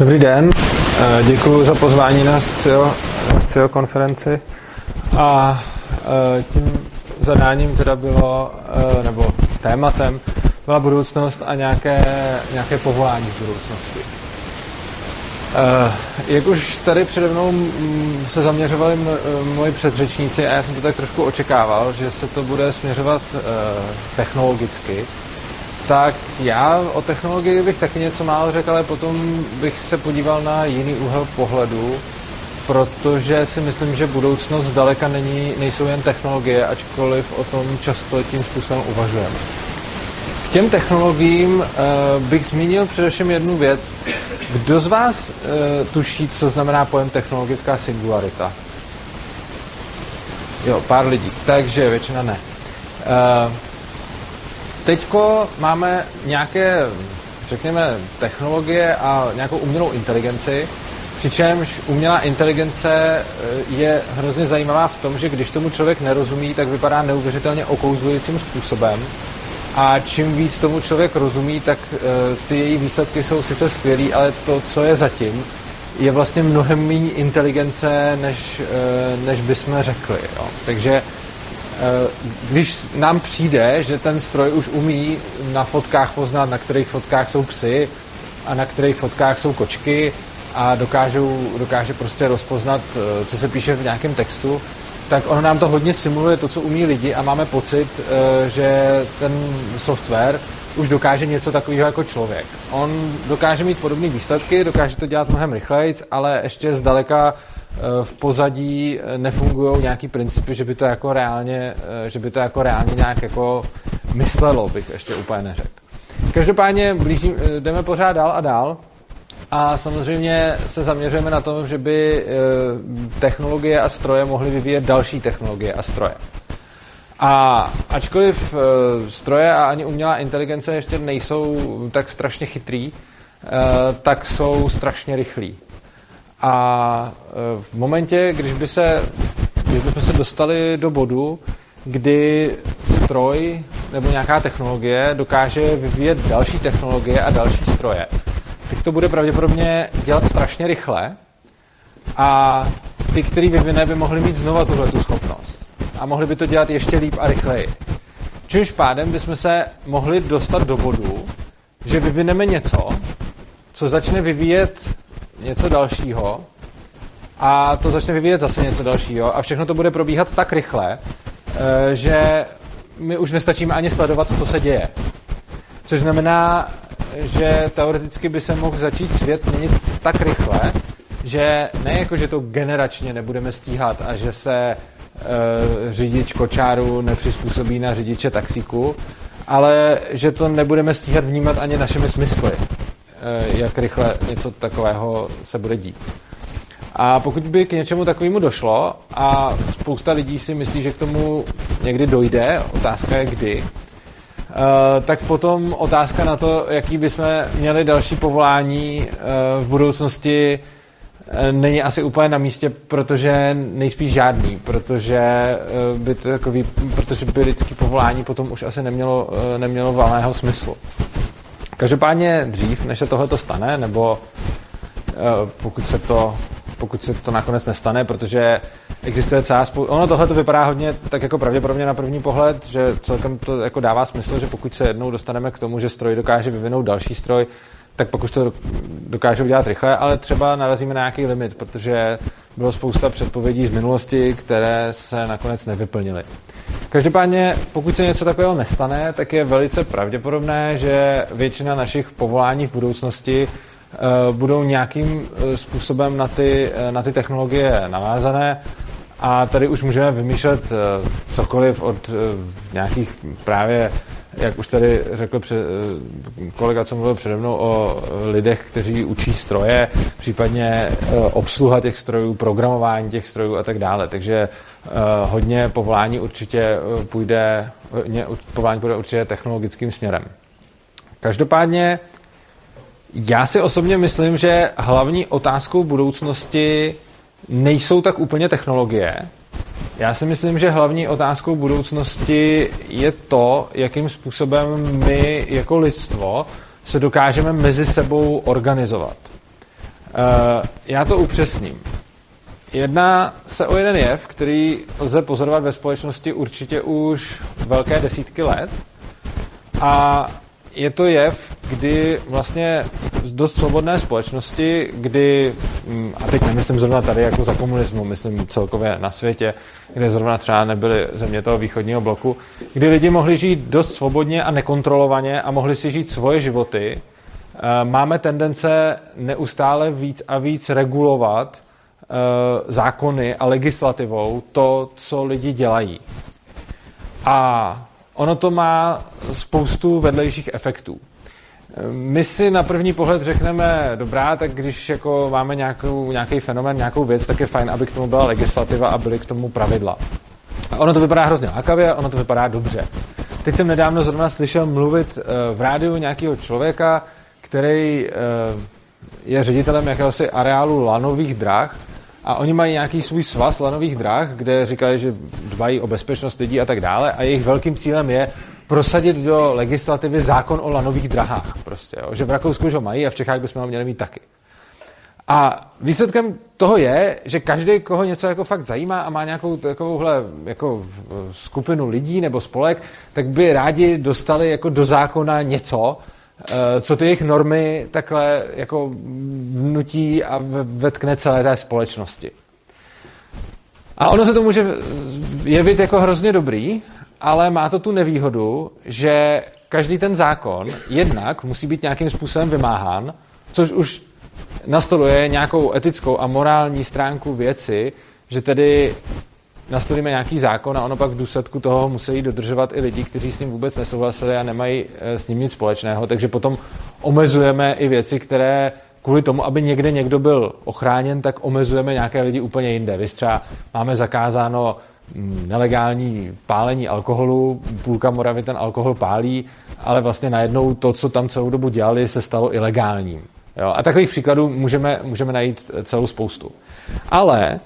Dobrý den, eh, děkuji za pozvání na SCIO, na SCIO konferenci a eh, tím zadáním teda bylo, eh, nebo tématem byla budoucnost a nějaké, nějaké povolání v budoucnosti. Jak už tady přede mnou mm, se zaměřovali moji předřečníci a já jsem to tak trošku očekával, že se to bude směřovat technologicky, tak já o technologii bych taky něco málo řekl, ale potom bych se podíval na jiný úhel pohledu, protože si myslím, že budoucnost zdaleka není, nejsou jen technologie, ačkoliv o tom často tím způsobem uvažujeme. K těm technologiím uh, bych zmínil především jednu věc. Kdo z vás uh, tuší, co znamená pojem technologická singularita? Jo, pár lidí, takže většina ne. Uh, teďko máme nějaké, řekněme, technologie a nějakou umělou inteligenci, přičemž umělá inteligence eh, je hrozně zajímavá v tom, že když tomu člověk nerozumí, tak vypadá neuvěřitelně okouzlujícím způsobem. A čím víc tomu člověk rozumí, tak uh, ty její výsledky jsou sice skvělý, ale to, co je zatím, je vlastně mnohem méně inteligence, než, uh, než bychom řekli. Jo. Takže Eh, když nám přijde, že ten stroj už umí na fotkách poznat, na kterých fotkách jsou psy a na kterých fotkách jsou kočky a dokážou, dokáže prostě rozpoznat, eh, co se píše v nějakém textu, tak ono nám to hodně simuluje to, co umí lidi a máme pocit, eh, že ten software už dokáže něco takového jako člověk. On dokáže mít podobné výsledky, dokáže to dělat mnohem rychleji, ale ještě zdaleka Eh, v pozadí eh, nefungují nějaký principy, že by to jako reálně, eh, že by to jako reálně nějak jako myslelo, bych ještě úplně neřekl. Každopádně blížím, jdeme pořád dál a dál a samozřejmě se zaměřujeme na to, že by technologie a stroje mohly vyvíjet další technologie a stroje. A ačkoliv stroje a ani umělá inteligence ještě nejsou tak strašně chytrý, tak jsou strašně rychlí. A e, v momentě, když, by se, když bychom se dostali do bodu, kdy stroj nebo nějaká technologie dokáže vyvíjet další technologie a další stroje, tak to bude pravděpodobně dělat strašně rychle a ty, který vyvine, by mohli mít znova tuhle tu schopnost. A mohli by to dělat ještě líp a rychleji. Čímž pádem bychom se mohli dostat do bodu, že vyvineme něco, co začne vyvíjet něco dalšího a to začne vyvíjet zase něco dalšího a všechno to bude probíhat tak rychle, eh, že my už nestačíme ani sledovat, co se děje. Což znamená, že teoreticky by se mohl začít svět měnit tak rychle, že ne jako, že to generačně nebudeme stíhat a že se e, řidič kočáru nepřizpůsobí na řidiče taxíku, ale že to nebudeme stíhat vnímat ani našimi smysly. Eh, jak rychle něco takového se bude dít. A pokud by k něčemu takovému došlo a spousta lidí si myslí, že k tomu někdy dojde, otázka je kdy, eh, tak potom otázka na to, jaký bychom měli další povolání eh, v budoucnosti, není asi úplně na místě, protože nejspíš žádný, protože by, takový, protože by lidský povolání potom už asi nemělo, nemělo valného smyslu. Každopádně dřív, než se tohle to stane, nebo uh, pokud se to pokud se to nakonec nestane, protože existuje celá spousta... Ono tohle to vypadá hodně tak jako pravděpodobně na první pohled, že celkem to jako dává smysl, že pokud se jednou dostaneme k tomu, že stroj dokáže vyvinout další stroj, tak pak už to dokáže udělat rychle, ale třeba narazíme na nějaký limit, protože bylo spousta předpovědí z minulosti, které se nakonec nevyplnily. Každopádně, pokud se něco takového nestane, tak je velice pravděpodobné, že většina našich povolání v budoucnosti uh, budou nějakým uh, způsobem na ty, uh, na ty technologie navázané. A tady už můžeme vymýšlet cokoliv od nějakých právě jak už tady řekl před, kolega, co mluvil přede mnou o lidech, kteří učí stroje, případně obsluha těch strojů, programování těch strojů a tak dále. Takže Eh, hodně povolání určitě eh, půjde, povolání půjde určitě technologickým směrem. Každopádně já si osobně myslím, že hlavní otázkou budoucnosti nejsou tak úplně technologie. Já si myslím, že hlavní otázkou budoucnosti je to, jakým způsobem my jako lidstvo se dokážeme mezi sebou organizovat. já to upřesním. Jedná se o jeden jev, který lze pozorovat ve společnosti určitě už velké desítky let. A je to jev, kdy vlastně z dost svobodné společnosti, kdy, mm, a teď nemyslím zrovna tady jako za komunismu, myslím celkově na světě, kde zrovna třeba nebyly země toho východního bloku, kdy lidi mohli žít dost svobodně a nekontrolovaně a mohli si žít svoje životy, eh, máme tendence neustále víc a víc regulovat eh, zákony a legislativou to, co lidi dělají. A ono to má spoustu vedlejších efektů. My si na první pohled řekneme, dobrá, tak když jako máme nějakou, nějaký fenomen, nějakou věc, tak je fajn, aby k tomu byla legislativa a byly k tomu pravidla. A ono to vypadá hrozně lákavě, ono to vypadá dobře. Teď jsem nedávno zrovna slyšel mluvit eh, v rádiu nějakého člověka, který eh, je ředitelem jakéhosi areálu lanových drah a oni mají nějaký svůj svaz lanových drah, kde říkají, že dbají o bezpečnost lidí a tak dále a jejich velkým cílem je prosadit do legislativy zákon o lanových drahách. Prostě, jo. Že v Rakousku už ho mají a v Čechách bychom ho měli mít taky. A výsledkem toho je, že každý, koho něco jako fakt zajímá a má nějakou takovouhle jako skupinu lidí nebo spolek, tak by rádi dostali jako do zákona něco, eh, co ty jejich normy takhle jako vnutí a vetkne celé té společnosti. A ono se to může jevit jako hrozně dobrý, ale má to tu nevýhodu, že každý ten zákon jednak musí být nějakým způsobem vymáhán, což už nastoluje nějakou etickou a morální stránku věci, že tedy nastolíme nějaký zákon a ono pak v důsledku toho musí dodržovat i lidi, kteří s ním vůbec nesouhlasili a nemají eh, s ním nic společného. Takže potom omezujeme i věci, které kvůli tomu, aby někde někdo byl ochráněn, tak omezujeme nějaké lidi úplně jinde. Vy třeba máme zakázáno nelegální pálení alkoholu, půlka Moravy ten alkohol pálí, ale vlastně najednou to, co tam celou dobu dělali, se stalo ilegálním. Jo? A takových příkladů můžeme, můžeme najít celou spoustu. Ale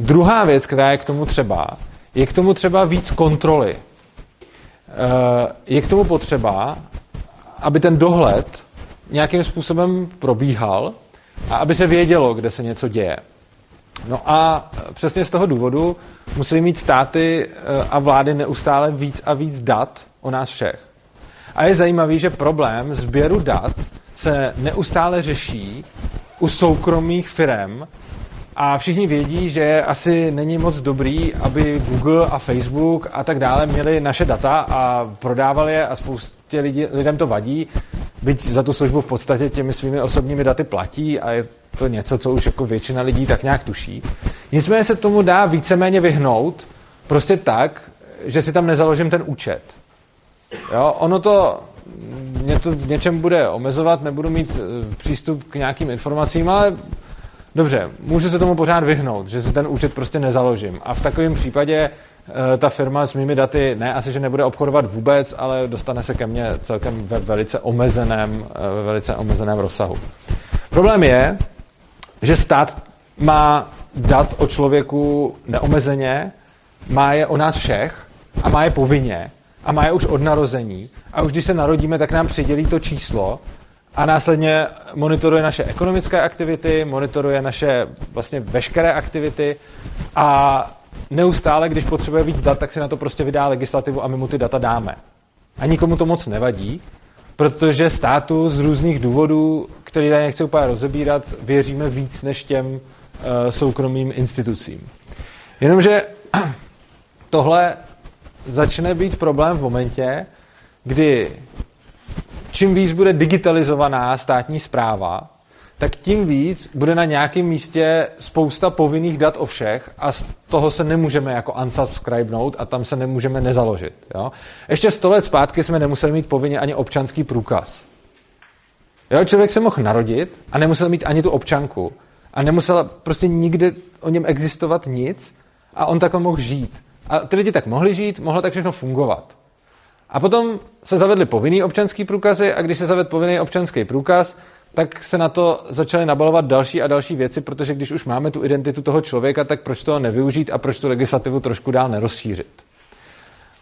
druhá věc, která je k tomu třeba, je k tomu třeba víc kontroly. Eh, je k tomu potřeba, aby ten dohled nějakým způsobem probíhal a aby se vědělo, kde se něco děje. No a přesně z toho důvodu musí mít státy eh, a vlády neustále víc a víc dat o nás všech. A je zajímavý, že problém sběru dat se neustále řeší u soukromých firm a všichni vědí, že asi není moc dobrý, aby Google a Facebook a tak dále měli naše data a prodávali je a spoustě lidi, lidem to vadí, byť za tu službu v podstatě těmi svými osobními daty platí a je to něco, co už jako většina lidí tak nějak tuší. Nicméně se tomu dá víceméně vyhnout prostě tak, že si tam nezaložím ten účet. Jo, ono to něco v něčem bude omezovat, nebudu mít eh, přístup k nějakým informacím, ale dobře, můžu se tomu pořád vyhnout, že si ten účet prostě nezaložím. A v takovém případě eh, ta firma s mými daty ne asi, že nebude obchodovat vůbec, ale dostane se ke mně celkem ve velice omezeném, eh, ve velice omezeném rozsahu. Problém je, že stát má dat o člověku neomezeně, má je o nás všech a má je povinně a má je už od narození a už když se narodíme, tak nám přidělí to číslo a následně monitoruje naše ekonomické aktivity, monitoruje naše vlastně veškeré aktivity a neustále, když potřebuje víc dat, tak si na to prostě vydá legislativu a my mu ty data dáme. A nikomu to moc nevadí, protože státu z různých důvodů, který tady nechci úplně rozebírat, věříme víc než těm uh, soukromým institucím. Jenomže tohle začne být problém v momentě, kdy čím víc bude digitalizovaná státní zpráva, tak tím víc bude na nějakém místě spousta povinných dat o všech a z toho se nemůžeme jako unsubscribenout a tam se nemůžeme nezaložit. Jo? Ještě sto let zpátky jsme nemuseli mít povinně ani občanský průkaz. Jo, člověk se mohl narodit a nemusel mít ani tu občanku. A nemusel prostě nikde o něm existovat nic a on takhle mohl žít. A ty lidi tak mohli žít, mohlo tak všechno fungovat. A potom se zavedly povinný občanský průkazy a když se zavedl povinný občanský průkaz, tak se na to začaly nabalovat další a další věci, protože když už máme tu identitu toho člověka, tak proč toho nevyužít a proč tu legislativu trošku dál nerozšířit.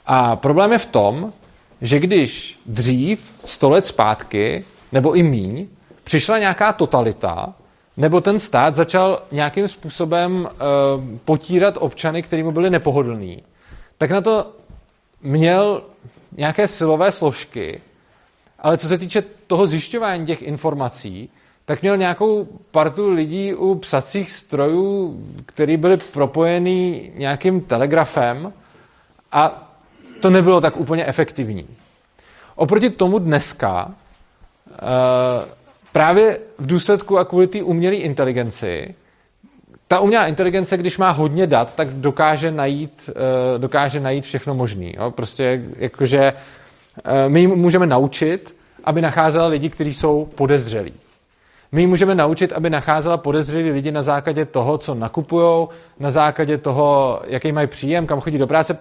A problém je v tom, že když dřív, sto let zpátky, nebo i míň, přišla nějaká totalita, nebo ten stát začal nějakým způsobem uh, potírat občany, kteří mu byli nepohodlní, tak na to měl nějaké silové složky, ale co se týče toho zjišťování těch informací, tak měl nějakou partu lidí u psacích strojů, který byly propojený nějakým telegrafem a to nebylo tak úplně efektivní. Oproti tomu dneska právě v důsledku a kvůli té umělé inteligenci, ta umělá inteligence, když má hodně dat, tak dokáže najít, eh, dokáže najít všechno možné. Prostě jakože eh, my ji můžeme naučit, aby nacházela lidi, kteří jsou podezřelí. My ji můžeme naučit, aby nacházela podezřelí lidi na základě toho, co nakupují, na základě toho, jaký mají příjem, kam chodí do práce,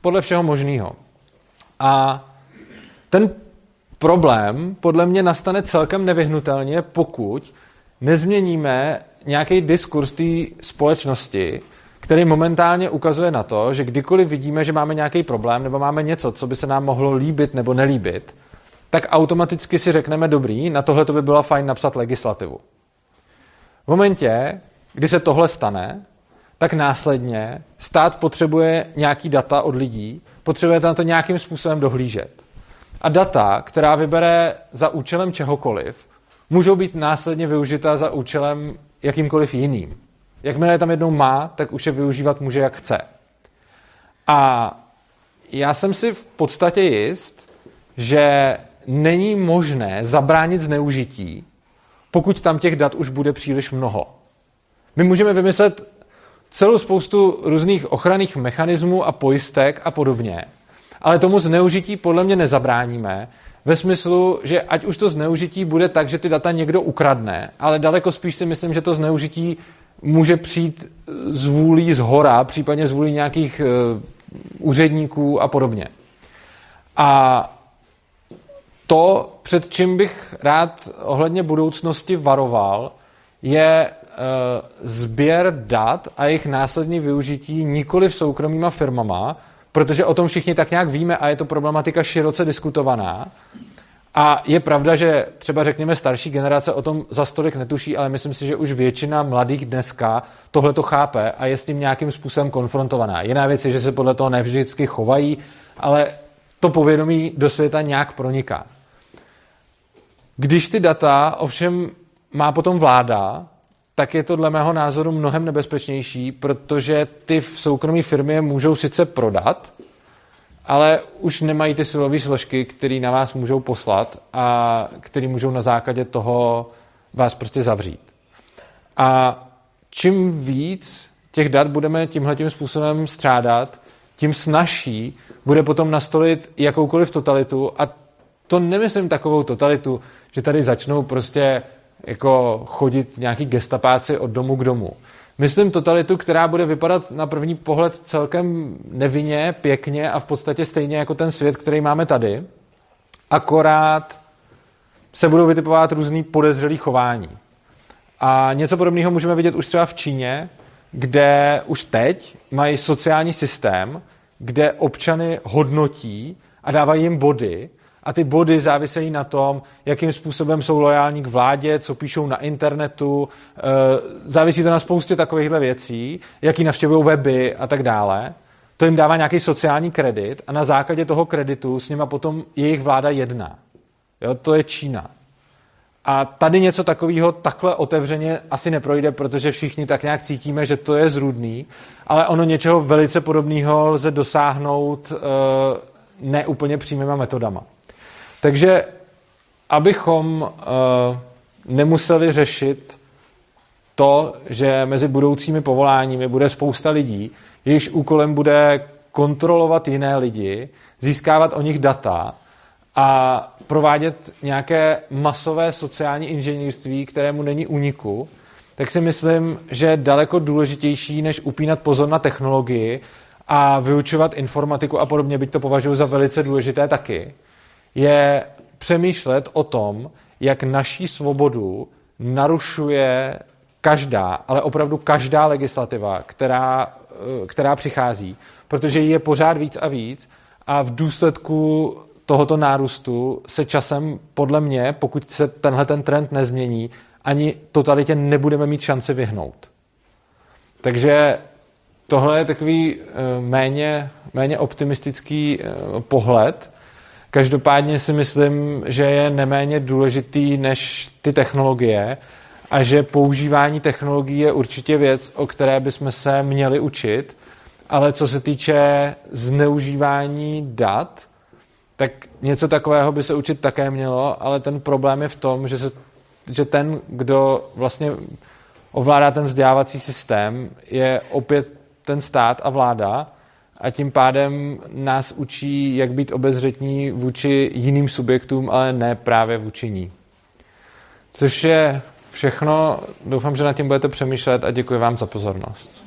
podle všeho možného. A ten problém podle mě nastane celkem nevyhnutelně, pokud nezměníme nějaký diskurs té společnosti, který momentálně ukazuje na to, že kdykoliv vidíme, že máme nějaký problém nebo máme něco, co by se nám mohlo líbit nebo nelíbit, tak automaticky si řekneme dobrý, na tohle to by bylo fajn napsat legislativu. V momentě, kdy se tohle stane, tak následně stát potřebuje nějaký data od lidí, potřebuje na to nějakým způsobem dohlížet. A data, která vybere za účelem čehokoliv, můžou být následně využita za účelem jakýmkoliv jiným. Jakmile je tam jednou má, tak už je využívat může jak chce. A já jsem si v podstatě jist, že není možné zabránit zneužití, pokud tam těch dat už bude příliš mnoho. My můžeme vymyslet celou spoustu různých ochranných mechanismů a pojistek a podobně, ale tomu zneužití podle mě nezabráníme, ve smyslu, že ať už to zneužití bude tak, že ty data někdo ukradne, ale daleko spíš si myslím, že to zneužití může přijít z vůlí z hora, případně z vůlí nějakých uh, úředníků a podobně. A to, před čím bych rád ohledně budoucnosti varoval, je uh, sběr dat a jejich následní využití nikoli v soukromýma firmama, protože o tom všichni tak nějak víme a je to problematika široce diskutovaná. A je pravda, že třeba řekněme starší generace o tom za stolik netuší, ale myslím si, že už většina mladých dneska tohle to chápe a je s tím nějakým způsobem konfrontovaná. Jiná věc je, že se podle toho nevždycky chovají, ale to povědomí do světa nějak proniká. Když ty data ovšem má potom vláda, tak je to dle mého názoru mnohem nebezpečnější, protože ty v soukromé firmě můžou sice prodat, ale už nemají ty silové složky, které na vás můžou poslat a které můžou na základě toho vás prostě zavřít. A čím víc těch dat budeme tímhle způsobem střádat, tím snažší bude potom nastolit jakoukoliv totalitu a to nemyslím takovou totalitu, že tady začnou prostě jako chodit nějaký gestapáci od domu k domu. Myslím totalitu, která bude vypadat na první pohled celkem nevinně, pěkně a v podstatě stejně jako ten svět, který máme tady. Akorát se budou vytipovat různý podezřelý chování. A něco podobného můžeme vidět už třeba v Číně, kde už teď mají sociální systém, kde občany hodnotí a dávají jim body a ty body závisejí na tom, jakým způsobem jsou lojální k vládě, co píšou na internetu, eh, závisí to na spoustě takovýchhle věcí, jaký navštěvují weby a tak dále. To jim dává nějaký sociální kredit a na základě toho kreditu s nima potom jejich vláda jedná. Jo, to je Čína. A tady něco takového takhle otevřeně asi neprojde, protože všichni tak nějak cítíme, že to je zrůdný, ale ono něčeho velice podobného lze dosáhnout e, neúplně přímýma metodama. Takže abychom uh, nemuseli řešit to, že mezi budoucími povoláními bude spousta lidí, jejichž úkolem bude kontrolovat jiné lidi, získávat o nich data a provádět nějaké masové sociální inženýrství, kterému není uniku, tak si myslím, že je daleko důležitější, než upínat pozor na technologii a vyučovat informatiku a podobně, byť to považuji za velice důležité taky, je přemýšlet o tom, jak naší svobodu narušuje každá, ale opravdu každá legislativa, která, eh, která přichází, protože je pořád víc a víc a v důsledku tohoto nárůstu se časem, podle mě, pokud se tenhle ten trend nezmění, ani totalitě nebudeme mít šanci vyhnout. Takže tohle je takový eh, méně, méně optimistický eh, pohled. Každopádně si myslím, že je neméně důležitý než ty technologie a že používání technologií je určitě věc, o které bychom se měli učit, ale co se týče zneužívání dat, tak něco takového by se učit také mělo, ale ten problém je v tom, že, se, že ten, kdo vlastně ovládá ten vzdělávací systém, je opět ten stát a vláda a tím pádem nás učí, jak být obezřetní vůči jiným subjektům, ale ne právě vůči ní. Což je všechno. Doufám, že nad tím budete přemýšlet a děkuji vám za pozornost.